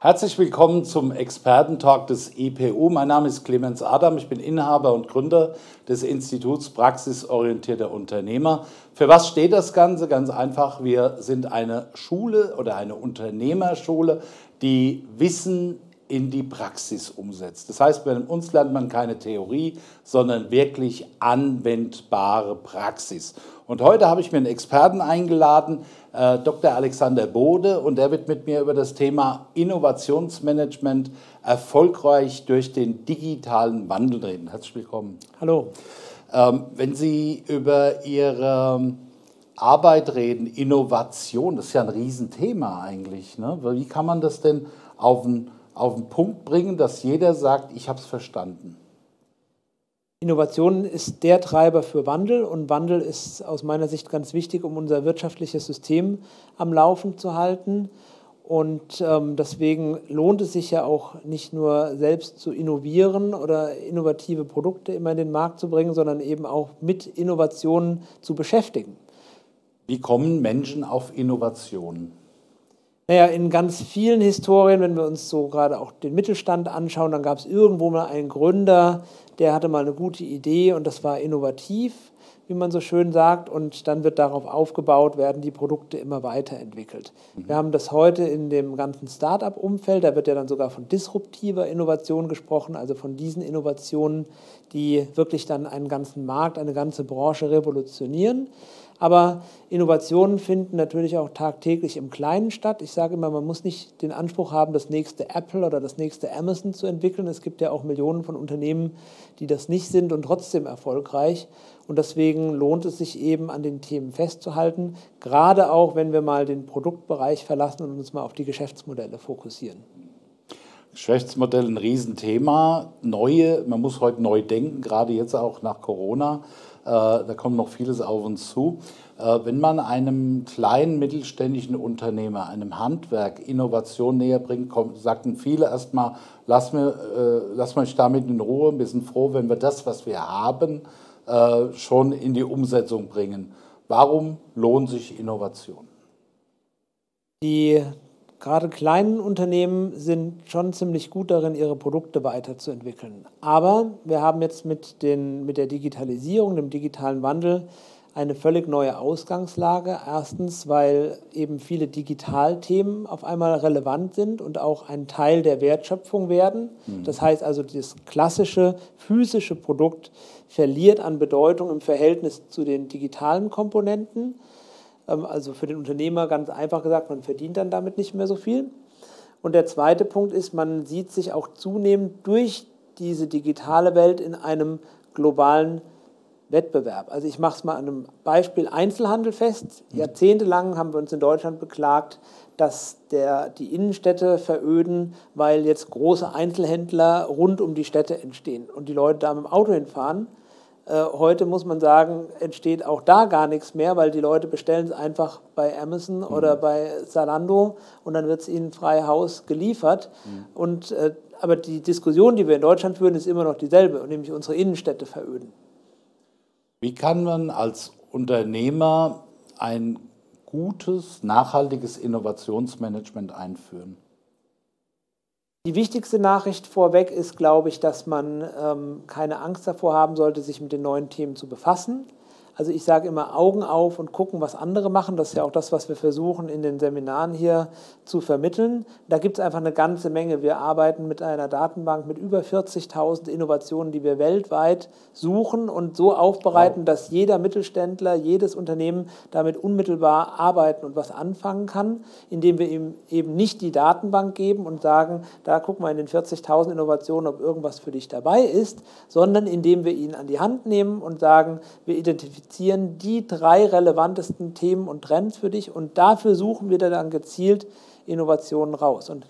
Herzlich willkommen zum Expertentalk des IPU. Mein Name ist Clemens Adam. Ich bin Inhaber und Gründer des Instituts Praxisorientierter Unternehmer. Für was steht das Ganze? Ganz einfach. Wir sind eine Schule oder eine Unternehmerschule, die Wissen in die Praxis umsetzt. Das heißt, bei uns lernt man keine Theorie, sondern wirklich anwendbare Praxis. Und heute habe ich mir einen Experten eingeladen, äh, Dr. Alexander Bode, und der wird mit mir über das Thema Innovationsmanagement erfolgreich durch den digitalen Wandel reden. Herzlich willkommen. Hallo. Ähm, wenn Sie über Ihre Arbeit reden, Innovation, das ist ja ein Riesenthema eigentlich. Ne? Wie kann man das denn auf den, auf den Punkt bringen, dass jeder sagt, ich habe es verstanden? Innovation ist der Treiber für Wandel und Wandel ist aus meiner Sicht ganz wichtig, um unser wirtschaftliches System am Laufen zu halten. Und ähm, deswegen lohnt es sich ja auch nicht nur selbst zu innovieren oder innovative Produkte immer in den Markt zu bringen, sondern eben auch mit Innovationen zu beschäftigen. Wie kommen Menschen auf Innovationen? Naja, in ganz vielen Historien, wenn wir uns so gerade auch den Mittelstand anschauen, dann gab es irgendwo mal einen Gründer, der hatte mal eine gute Idee und das war innovativ, wie man so schön sagt, und dann wird darauf aufgebaut, werden die Produkte immer weiterentwickelt. Mhm. Wir haben das heute in dem ganzen Start-up-Umfeld, da wird ja dann sogar von disruptiver Innovation gesprochen, also von diesen Innovationen, die wirklich dann einen ganzen Markt, eine ganze Branche revolutionieren. Aber Innovationen finden natürlich auch tagtäglich im Kleinen statt. Ich sage immer, man muss nicht den Anspruch haben, das nächste Apple oder das nächste Amazon zu entwickeln. Es gibt ja auch Millionen von Unternehmen, die das nicht sind und trotzdem erfolgreich. Und deswegen lohnt es sich eben, an den Themen festzuhalten, gerade auch, wenn wir mal den Produktbereich verlassen und uns mal auf die Geschäftsmodelle fokussieren. Geschäftsmodell ein Riesenthema. Neue, man muss heute neu denken, gerade jetzt auch nach Corona. Äh, da kommt noch vieles auf uns zu. Äh, wenn man einem kleinen mittelständischen Unternehmer, einem Handwerk Innovation näher bringt, sagten viele erstmal, lass, äh, lass mich damit in Ruhe, wir sind froh, wenn wir das, was wir haben, schon in die Umsetzung bringen. Warum lohnt sich Innovation? Die Gerade kleinen Unternehmen sind schon ziemlich gut darin, ihre Produkte weiterzuentwickeln. Aber wir haben jetzt mit, den, mit der Digitalisierung, dem digitalen Wandel, eine völlig neue Ausgangslage. Erstens, weil eben viele Digitalthemen auf einmal relevant sind und auch ein Teil der Wertschöpfung werden. Mhm. Das heißt also, das klassische physische Produkt verliert an Bedeutung im Verhältnis zu den digitalen Komponenten. Ähm, also für den Unternehmer ganz einfach gesagt, man verdient dann damit nicht mehr so viel. Und der zweite Punkt ist, man sieht sich auch zunehmend durch diese digitale Welt in einem globalen Wettbewerb. Also ich mache es mal an einem Beispiel Einzelhandel fest. Mhm. Jahrzehntelang haben wir uns in Deutschland beklagt, dass der, die Innenstädte veröden, weil jetzt große Einzelhändler rund um die Städte entstehen und die Leute da mit dem Auto hinfahren. Äh, heute muss man sagen, entsteht auch da gar nichts mehr, weil die Leute bestellen es einfach bei Amazon mhm. oder bei Zalando und dann wird es ihnen frei Haus geliefert. Mhm. Und, äh, aber die Diskussion, die wir in Deutschland führen, ist immer noch dieselbe, nämlich unsere Innenstädte veröden. Wie kann man als Unternehmer ein gutes, nachhaltiges Innovationsmanagement einführen? Die wichtigste Nachricht vorweg ist, glaube ich, dass man ähm, keine Angst davor haben sollte, sich mit den neuen Themen zu befassen. Also ich sage immer Augen auf und gucken, was andere machen. Das ist ja auch das, was wir versuchen in den Seminaren hier zu vermitteln. Da gibt es einfach eine ganze Menge. Wir arbeiten mit einer Datenbank mit über 40.000 Innovationen, die wir weltweit suchen und so aufbereiten, dass jeder Mittelständler, jedes Unternehmen damit unmittelbar arbeiten und was anfangen kann, indem wir ihm eben nicht die Datenbank geben und sagen, da guck mal in den 40.000 Innovationen, ob irgendwas für dich dabei ist, sondern indem wir ihn an die Hand nehmen und sagen, wir identifizieren identifizieren die drei relevantesten Themen und Trends für dich und dafür suchen wir dann gezielt Innovationen raus. Und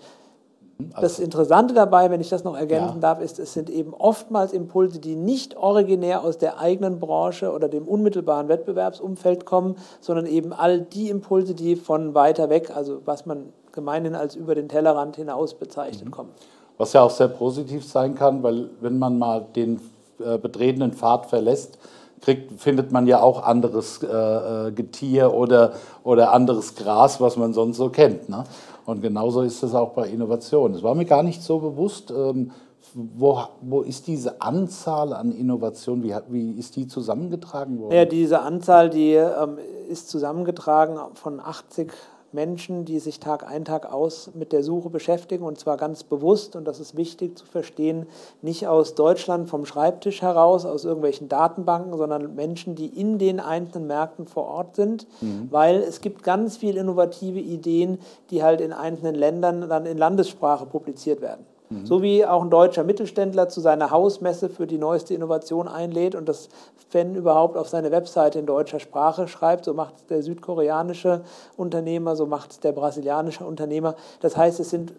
also, das Interessante dabei, wenn ich das noch ergänzen ja. darf, ist, es sind eben oftmals Impulse, die nicht originär aus der eigenen Branche oder dem unmittelbaren Wettbewerbsumfeld kommen, sondern eben all die Impulse, die von weiter weg, also was man gemeinhin als über den Tellerrand hinaus bezeichnet, mhm. kommen. Was ja auch sehr positiv sein kann, weil wenn man mal den äh, betretenen Pfad verlässt, kriegt, findet man ja auch anderes äh, äh, Getier oder, oder anderes Gras, was man sonst so kennt. Ne? Und genauso ist es auch bei Innovation. Es war mir gar nicht so bewusst, ähm, wo, wo ist diese Anzahl an Innovationen, wie, wie ist die zusammengetragen worden? Ja, diese Anzahl, die ähm, ist zusammengetragen von 80 Menschen, die sich Tag ein, Tag aus mit der Suche beschäftigen und zwar ganz bewusst, und das ist wichtig zu verstehen, nicht aus Deutschland vom Schreibtisch heraus, aus irgendwelchen Datenbanken, sondern Menschen, die in den einzelnen Märkten vor Ort sind, mhm. weil es gibt ganz viele innovative Ideen, die halt in einzelnen Ländern dann in Landessprache publiziert werden. Mhm. So wie auch ein deutscher Mittelständler zu seiner Hausmesse für die neueste Innovation einlädt und das wenn überhaupt auf seine Webseite in deutscher Sprache schreibt. So macht der südkoreanische Unternehmer, so macht der brasilianische Unternehmer. Das heißt, es sind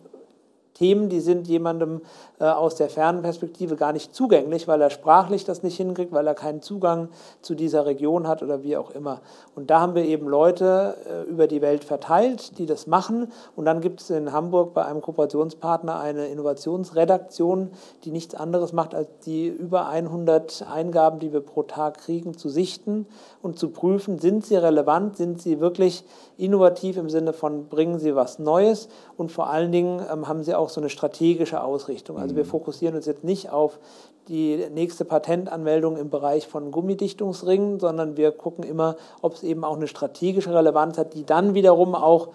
Themen, die sind jemandem äh, aus der fernen Perspektive gar nicht zugänglich, weil er sprachlich das nicht hinkriegt, weil er keinen Zugang zu dieser Region hat oder wie auch immer. Und da haben wir eben Leute äh, über die Welt verteilt, die das machen. Und dann gibt es in Hamburg bei einem Kooperationspartner eine Innovationsredaktion, die nichts anderes macht, als die über 100 Eingaben, die wir pro Tag kriegen, zu sichten und zu prüfen, sind sie relevant, sind sie wirklich innovativ im Sinne von bringen sie was Neues und vor allen Dingen ähm, haben sie auch so eine strategische Ausrichtung. Also wir mhm. fokussieren uns jetzt nicht auf die nächste Patentanmeldung im Bereich von Gummidichtungsringen, sondern wir gucken immer, ob es eben auch eine strategische Relevanz hat, die dann wiederum auch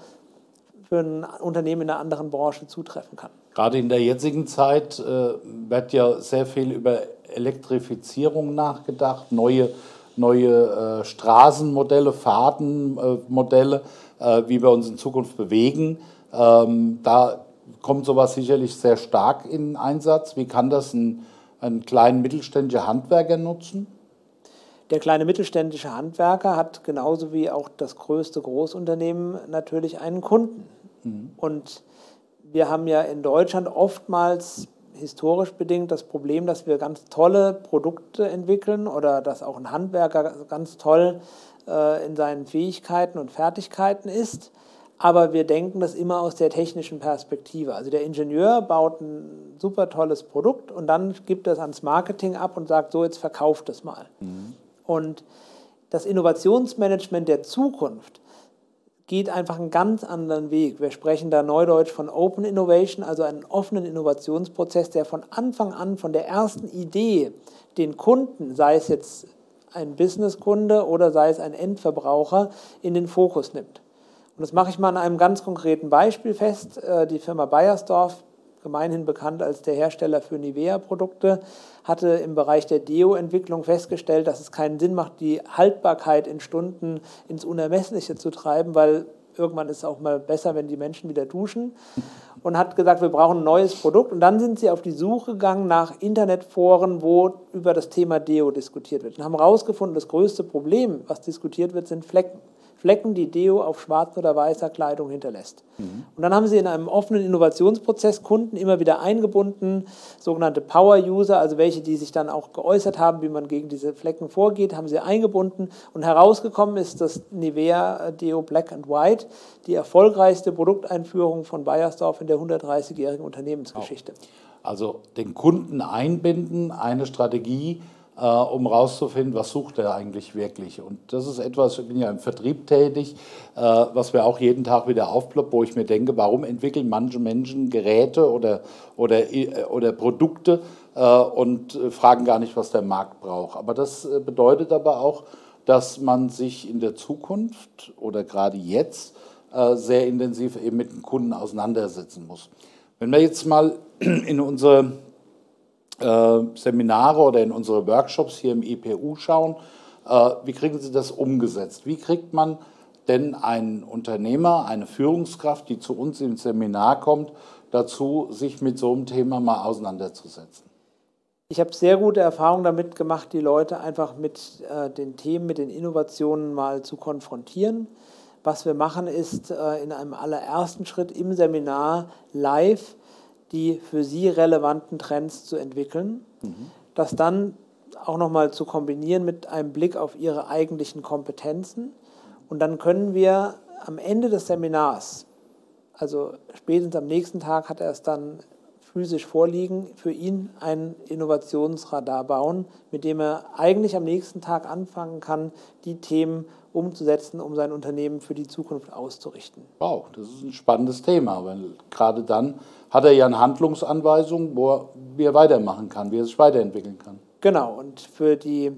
für ein Unternehmen in einer anderen Branche zutreffen kann. Gerade in der jetzigen Zeit äh, wird ja sehr viel über Elektrifizierung nachgedacht, neue, neue äh, Straßenmodelle, Fahrtenmodelle, äh, wie wir uns in Zukunft bewegen. Ähm, da kommt sowas sicherlich sehr stark in Einsatz. Wie kann das ein, ein kleiner mittelständischer Handwerker nutzen? Der kleine mittelständische Handwerker hat genauso wie auch das größte Großunternehmen natürlich einen Kunden. Mhm. Und wir haben ja in Deutschland oftmals historisch bedingt das Problem, dass wir ganz tolle Produkte entwickeln oder dass auch ein Handwerker ganz toll äh, in seinen Fähigkeiten und Fertigkeiten ist aber wir denken das immer aus der technischen Perspektive. Also der Ingenieur baut ein super tolles Produkt und dann gibt es ans Marketing ab und sagt, so jetzt verkauft es mal. Mhm. Und das Innovationsmanagement der Zukunft geht einfach einen ganz anderen Weg. Wir sprechen da neudeutsch von Open Innovation, also einen offenen Innovationsprozess, der von Anfang an, von der ersten Idee, den Kunden, sei es jetzt ein Businesskunde oder sei es ein Endverbraucher, in den Fokus nimmt. Und das mache ich mal an einem ganz konkreten Beispiel fest. Äh, die Firma Bayersdorf, gemeinhin bekannt als der Hersteller für Nivea-Produkte, hatte im Bereich der Deo-Entwicklung festgestellt, dass es keinen Sinn macht, die Haltbarkeit in Stunden ins Unermessliche zu treiben, weil irgendwann ist es auch mal besser, wenn die Menschen wieder duschen. Und hat gesagt, wir brauchen ein neues Produkt. Und dann sind sie auf die Suche gegangen nach Internetforen, wo über das Thema Deo diskutiert wird. Und haben herausgefunden, das größte Problem, was diskutiert wird, sind Flecken. Flecken, die Deo auf schwarzer oder weißer Kleidung hinterlässt. Mhm. Und dann haben sie in einem offenen Innovationsprozess Kunden immer wieder eingebunden, sogenannte Power-User, also welche, die sich dann auch geäußert haben, wie man gegen diese Flecken vorgeht, haben sie eingebunden. Und herausgekommen ist das Nivea Deo Black and White, die erfolgreichste Produkteinführung von Bayersdorf in der 130-jährigen Unternehmensgeschichte. Also den Kunden einbinden, eine Strategie, äh, um herauszufinden, was sucht er eigentlich wirklich. Und das ist etwas, ich bin ja im Vertrieb tätig, äh, was mir auch jeden Tag wieder aufploppt, wo ich mir denke, warum entwickeln manche Menschen Geräte oder, oder, äh, oder Produkte äh, und fragen gar nicht, was der Markt braucht. Aber das äh, bedeutet aber auch, dass man sich in der Zukunft oder gerade jetzt äh, sehr intensiv eben mit dem Kunden auseinandersetzen muss. Wenn wir jetzt mal in unsere Seminare oder in unsere Workshops hier im IPU schauen, äh, wie kriegen Sie das umgesetzt? Wie kriegt man denn einen Unternehmer, eine Führungskraft, die zu uns ins Seminar kommt, dazu, sich mit so einem Thema mal auseinanderzusetzen? Ich habe sehr gute Erfahrungen damit gemacht, die Leute einfach mit äh, den Themen, mit den Innovationen mal zu konfrontieren. Was wir machen, ist äh, in einem allerersten Schritt im Seminar live die für sie relevanten Trends zu entwickeln, mhm. das dann auch nochmal zu kombinieren mit einem Blick auf ihre eigentlichen Kompetenzen. Und dann können wir am Ende des Seminars, also spätestens am nächsten Tag hat er es dann physisch vorliegen, für ihn ein Innovationsradar bauen, mit dem er eigentlich am nächsten Tag anfangen kann, die Themen umzusetzen, um sein Unternehmen für die Zukunft auszurichten. Wow, das ist ein spannendes Thema, weil gerade dann hat er ja eine Handlungsanweisung, wo er, wie er weitermachen kann, wie er sich weiterentwickeln kann. Genau, und für die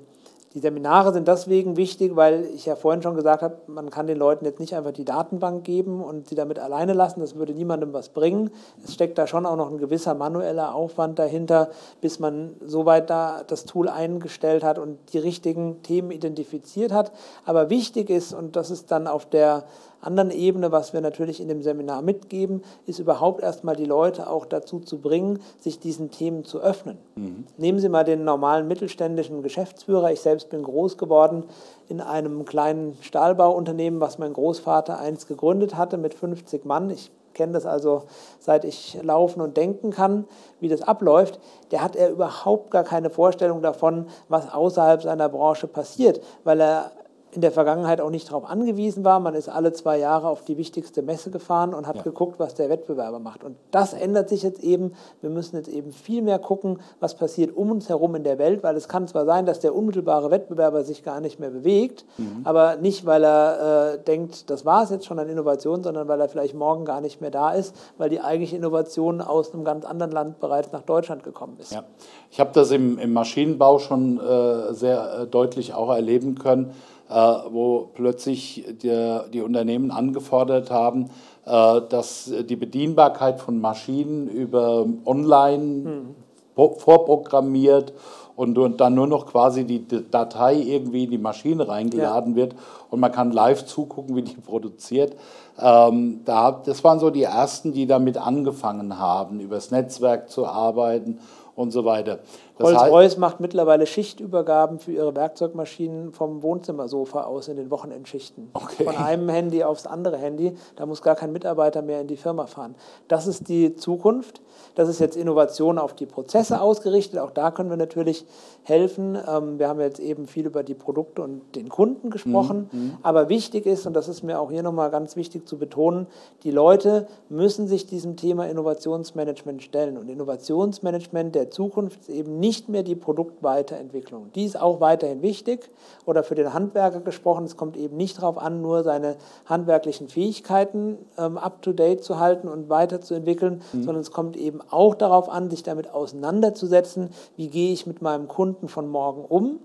die Seminare sind deswegen wichtig, weil ich ja vorhin schon gesagt habe, man kann den Leuten jetzt nicht einfach die Datenbank geben und sie damit alleine lassen. Das würde niemandem was bringen. Es steckt da schon auch noch ein gewisser manueller Aufwand dahinter, bis man soweit da das Tool eingestellt hat und die richtigen Themen identifiziert hat. Aber wichtig ist, und das ist dann auf der anderen Ebene, was wir natürlich in dem Seminar mitgeben, ist überhaupt erstmal die Leute auch dazu zu bringen, sich diesen Themen zu öffnen. Mhm. Nehmen Sie mal den normalen mittelständischen Geschäftsführer. Ich selbst bin groß geworden in einem kleinen Stahlbauunternehmen, was mein Großvater einst gegründet hatte mit 50 Mann. Ich kenne das also seit ich laufen und denken kann, wie das abläuft, der hat er überhaupt gar keine Vorstellung davon, was außerhalb seiner Branche passiert, weil er in der Vergangenheit auch nicht darauf angewiesen war. Man ist alle zwei Jahre auf die wichtigste Messe gefahren und hat ja. geguckt, was der Wettbewerber macht. Und das ändert sich jetzt eben. Wir müssen jetzt eben viel mehr gucken, was passiert um uns herum in der Welt, weil es kann zwar sein, dass der unmittelbare Wettbewerber sich gar nicht mehr bewegt, mhm. aber nicht, weil er äh, denkt, das war es jetzt schon an Innovation, sondern weil er vielleicht morgen gar nicht mehr da ist, weil die eigentliche Innovation aus einem ganz anderen Land bereits nach Deutschland gekommen ist. Ja. Ich habe das im, im, Maschinenbau schon äh, sehr äh, deutlich auch erleben können wo plötzlich die, die, Unternehmen angefordert haben, äh, dass die Bedienbarkeit von Maschinen über online hm. vorprogrammiert und dann nur noch quasi die Datei irgendwie in die Maschine reingeladen ja. wird und man kann live zugucken, wie die produziert. Ähm, da, das waren so die ersten, die damit angefangen haben, übers Netzwerk zu arbeiten und so weiter. Rolls-Royce macht mittlerweile Schichtübergaben für ihre Werkzeugmaschinen vom Wohnzimmersofa aus in den Wochenendschichten. Okay. Von einem Handy aufs andere Handy. Da muss gar kein Mitarbeiter mehr in die Firma fahren. Das ist die Zukunft. Das ist jetzt Innovation auf die Prozesse ausgerichtet. Auch da können wir natürlich helfen. Ähm, wir haben jetzt eben viel über die Produkte und den Kunden gesprochen. Mhm. mhm. Aber wichtig ist, und das ist mir auch hier nochmal ganz wichtig zu betonen, die Leute müssen sich diesem Thema Innovationsmanagement stellen. Und Innovationsmanagement der Zukunft ist eben nicht mehr die Produktweiterentwicklung. Die ist auch weiterhin wichtig. Oder für den Handwerker gesprochen, es kommt eben nicht darauf an, nur seine handwerklichen Fähigkeiten ähm, up-to-date zu halten und weiterzuentwickeln, mhm. sondern es kommt eben auch darauf an, sich damit auseinanderzusetzen, wie gehe ich mit meinem Kunden von morgen um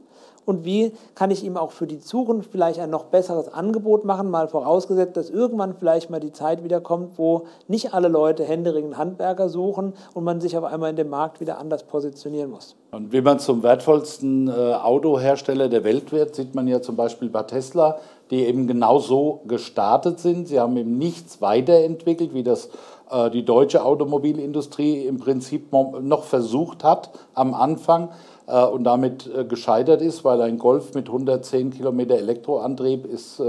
und wie kann ich ihm auch für die Zukunft vielleicht ein noch besseres Angebot machen, mal vorausgesetzt, dass irgendwann vielleicht mal die Zeit wieder kommt, wo nicht alle Leute händeringend Handwerker suchen und man sich auf einmal in dem Markt wieder anders positionieren muss. Und wie man zum wertvollsten äh, Autohersteller der Welt wird, sieht man ja zum Beispiel bei Tesla, die eben genau so gestartet sind. Sie haben eben nichts weiterentwickelt, wie das äh, die deutsche Automobilindustrie im Prinzip noch versucht hat am Anfang und damit äh, gescheitert ist, weil ein Golf mit 110 Kilometer Elektroantrieb ist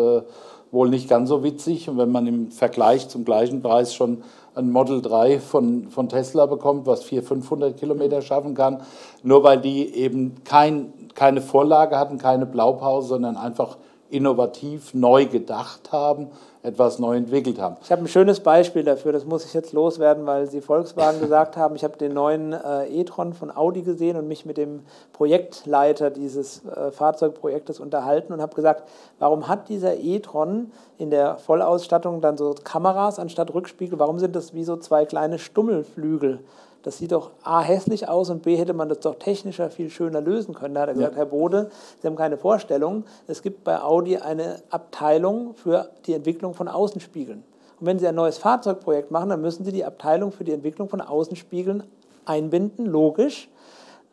wohl nicht ganz so witzig. Und wenn man im Vergleich zum gleichen Preis schon ein Model 3 von, von Tesla bekommt, was 400, 500 Kilometer schaffen kann, nur weil die eben kein, keine Vorlage hatten, keine Blaupause, sondern einfach innovativ neu gedacht haben, etwas neu entwickelt haben. Ich habe ein schönes Beispiel dafür, das muss ich jetzt loswerden, weil Sie Volkswagen gesagt haben. Ich habe den neuen äh, e-tron von Audi gesehen und mich mit dem Projektleiter dieses äh, Fahrzeugprojektes unterhalten und habe gesagt, warum hat dieser e-tron in der Vollausstattung dann so Kameras anstatt Rückspiegel? Warum sind das wie so zwei kleine Stummelflügel? Das sieht doch A hässlich aus und B hätte man das doch technischer viel schöner lösen können. Da hat er gesagt, ja. Herr Bode, Sie haben keine Vorstellung. Es gibt bei Audi eine Abteilung für die Entwicklung von Außenspiegeln. Und wenn Sie ein neues Fahrzeugprojekt machen, dann müssen Sie die Abteilung für die Entwicklung von Außenspiegeln einbinden, logisch.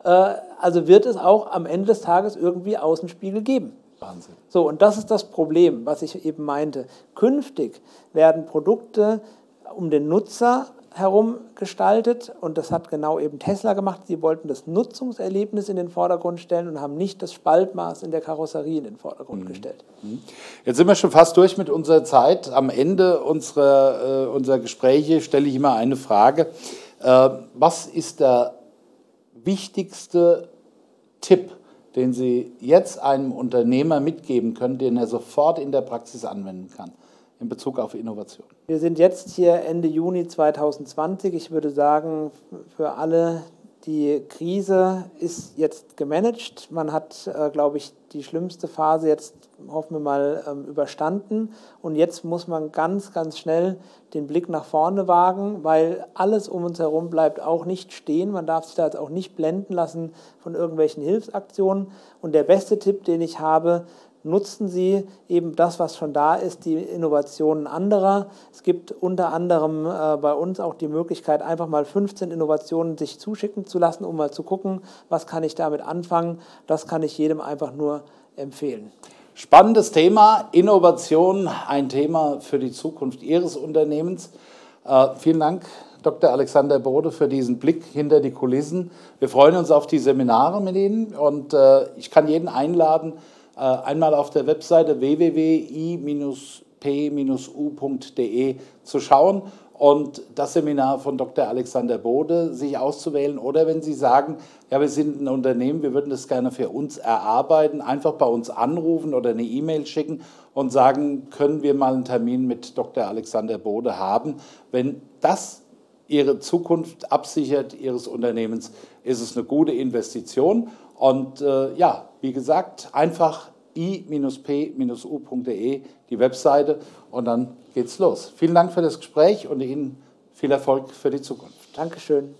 Äh, also wird es auch am Ende des Tages irgendwie Außenspiegel geben. Wahnsinn. So, und das ist das Problem, was ich eben meinte. Künftig werden Produkte um den Nutzer herum gestaltet und das hat genau eben Tesla gemacht. Sie wollten das Nutzungserlebnis in den Vordergrund stellen und haben nicht das Spaltmaß in der Karosserie in den Vordergrund mhm. gestellt. Mhm. Jetzt sind wir schon fast durch mit unserer Zeit. Am Ende unserer, äh, unserer Gespräche stelle ich immer eine Frage. Äh, was ist der wichtigste Tipp, den Sie jetzt einem Unternehmer mitgeben können, den er sofort in der Praxis anwenden kann? in Bezug auf Innovation? Wir sind jetzt hier Ende Juni 2020. Ich würde sagen, für alle, die Krise ist jetzt gemanagt. Man hat, äh, glaube ich, die schlimmste Phase jetzt, hoffen wir mal, ähm, überstanden. Und jetzt muss man ganz, ganz schnell den Blick nach vorne wagen, weil alles um uns herum bleibt auch nicht stehen. Man darf sich da jetzt auch nicht blenden lassen von irgendwelchen Hilfsaktionen. Und der beste Tipp, den ich habe, nutzen Sie eben das, was schon da ist, die Innovationen anderer. Es gibt unter anderem äh, bei uns auch die Möglichkeit, einfach mal 15 Innovationen sich zuschicken zu lassen, um mal zu gucken, was kann ich damit anfangen. Das kann ich jedem einfach nur empfehlen. Spannendes Thema, Innovation, ein Thema für die Zukunft Ihres Unternehmens. Äh, vielen Dank, Dr. Alexander Bode, für diesen Blick hinter die Kulissen. Wir freuen uns auf die Seminare mit Ihnen und äh, ich kann jeden einladen, einmal auf der Webseite www.i-p-u.de zu schauen und das Seminar von Dr. Alexander Bode sich auszuwählen. Oder wenn Sie sagen, ja, wir sind ein Unternehmen, wir würden das gerne für uns erarbeiten, einfach bei uns anrufen oder eine E-Mail schicken und sagen, können wir mal einen Termin mit Dr. Alexander Bode haben. Wenn das Ihre Zukunft absichert, Ihres Unternehmens, ist es eine gute Investition. Und äh, ja, wie gesagt, einfach i-p-u.de, die Webseite, und dann geht's los. Vielen Dank für das Gespräch und Ihnen viel Erfolg für die Zukunft. Dankeschön.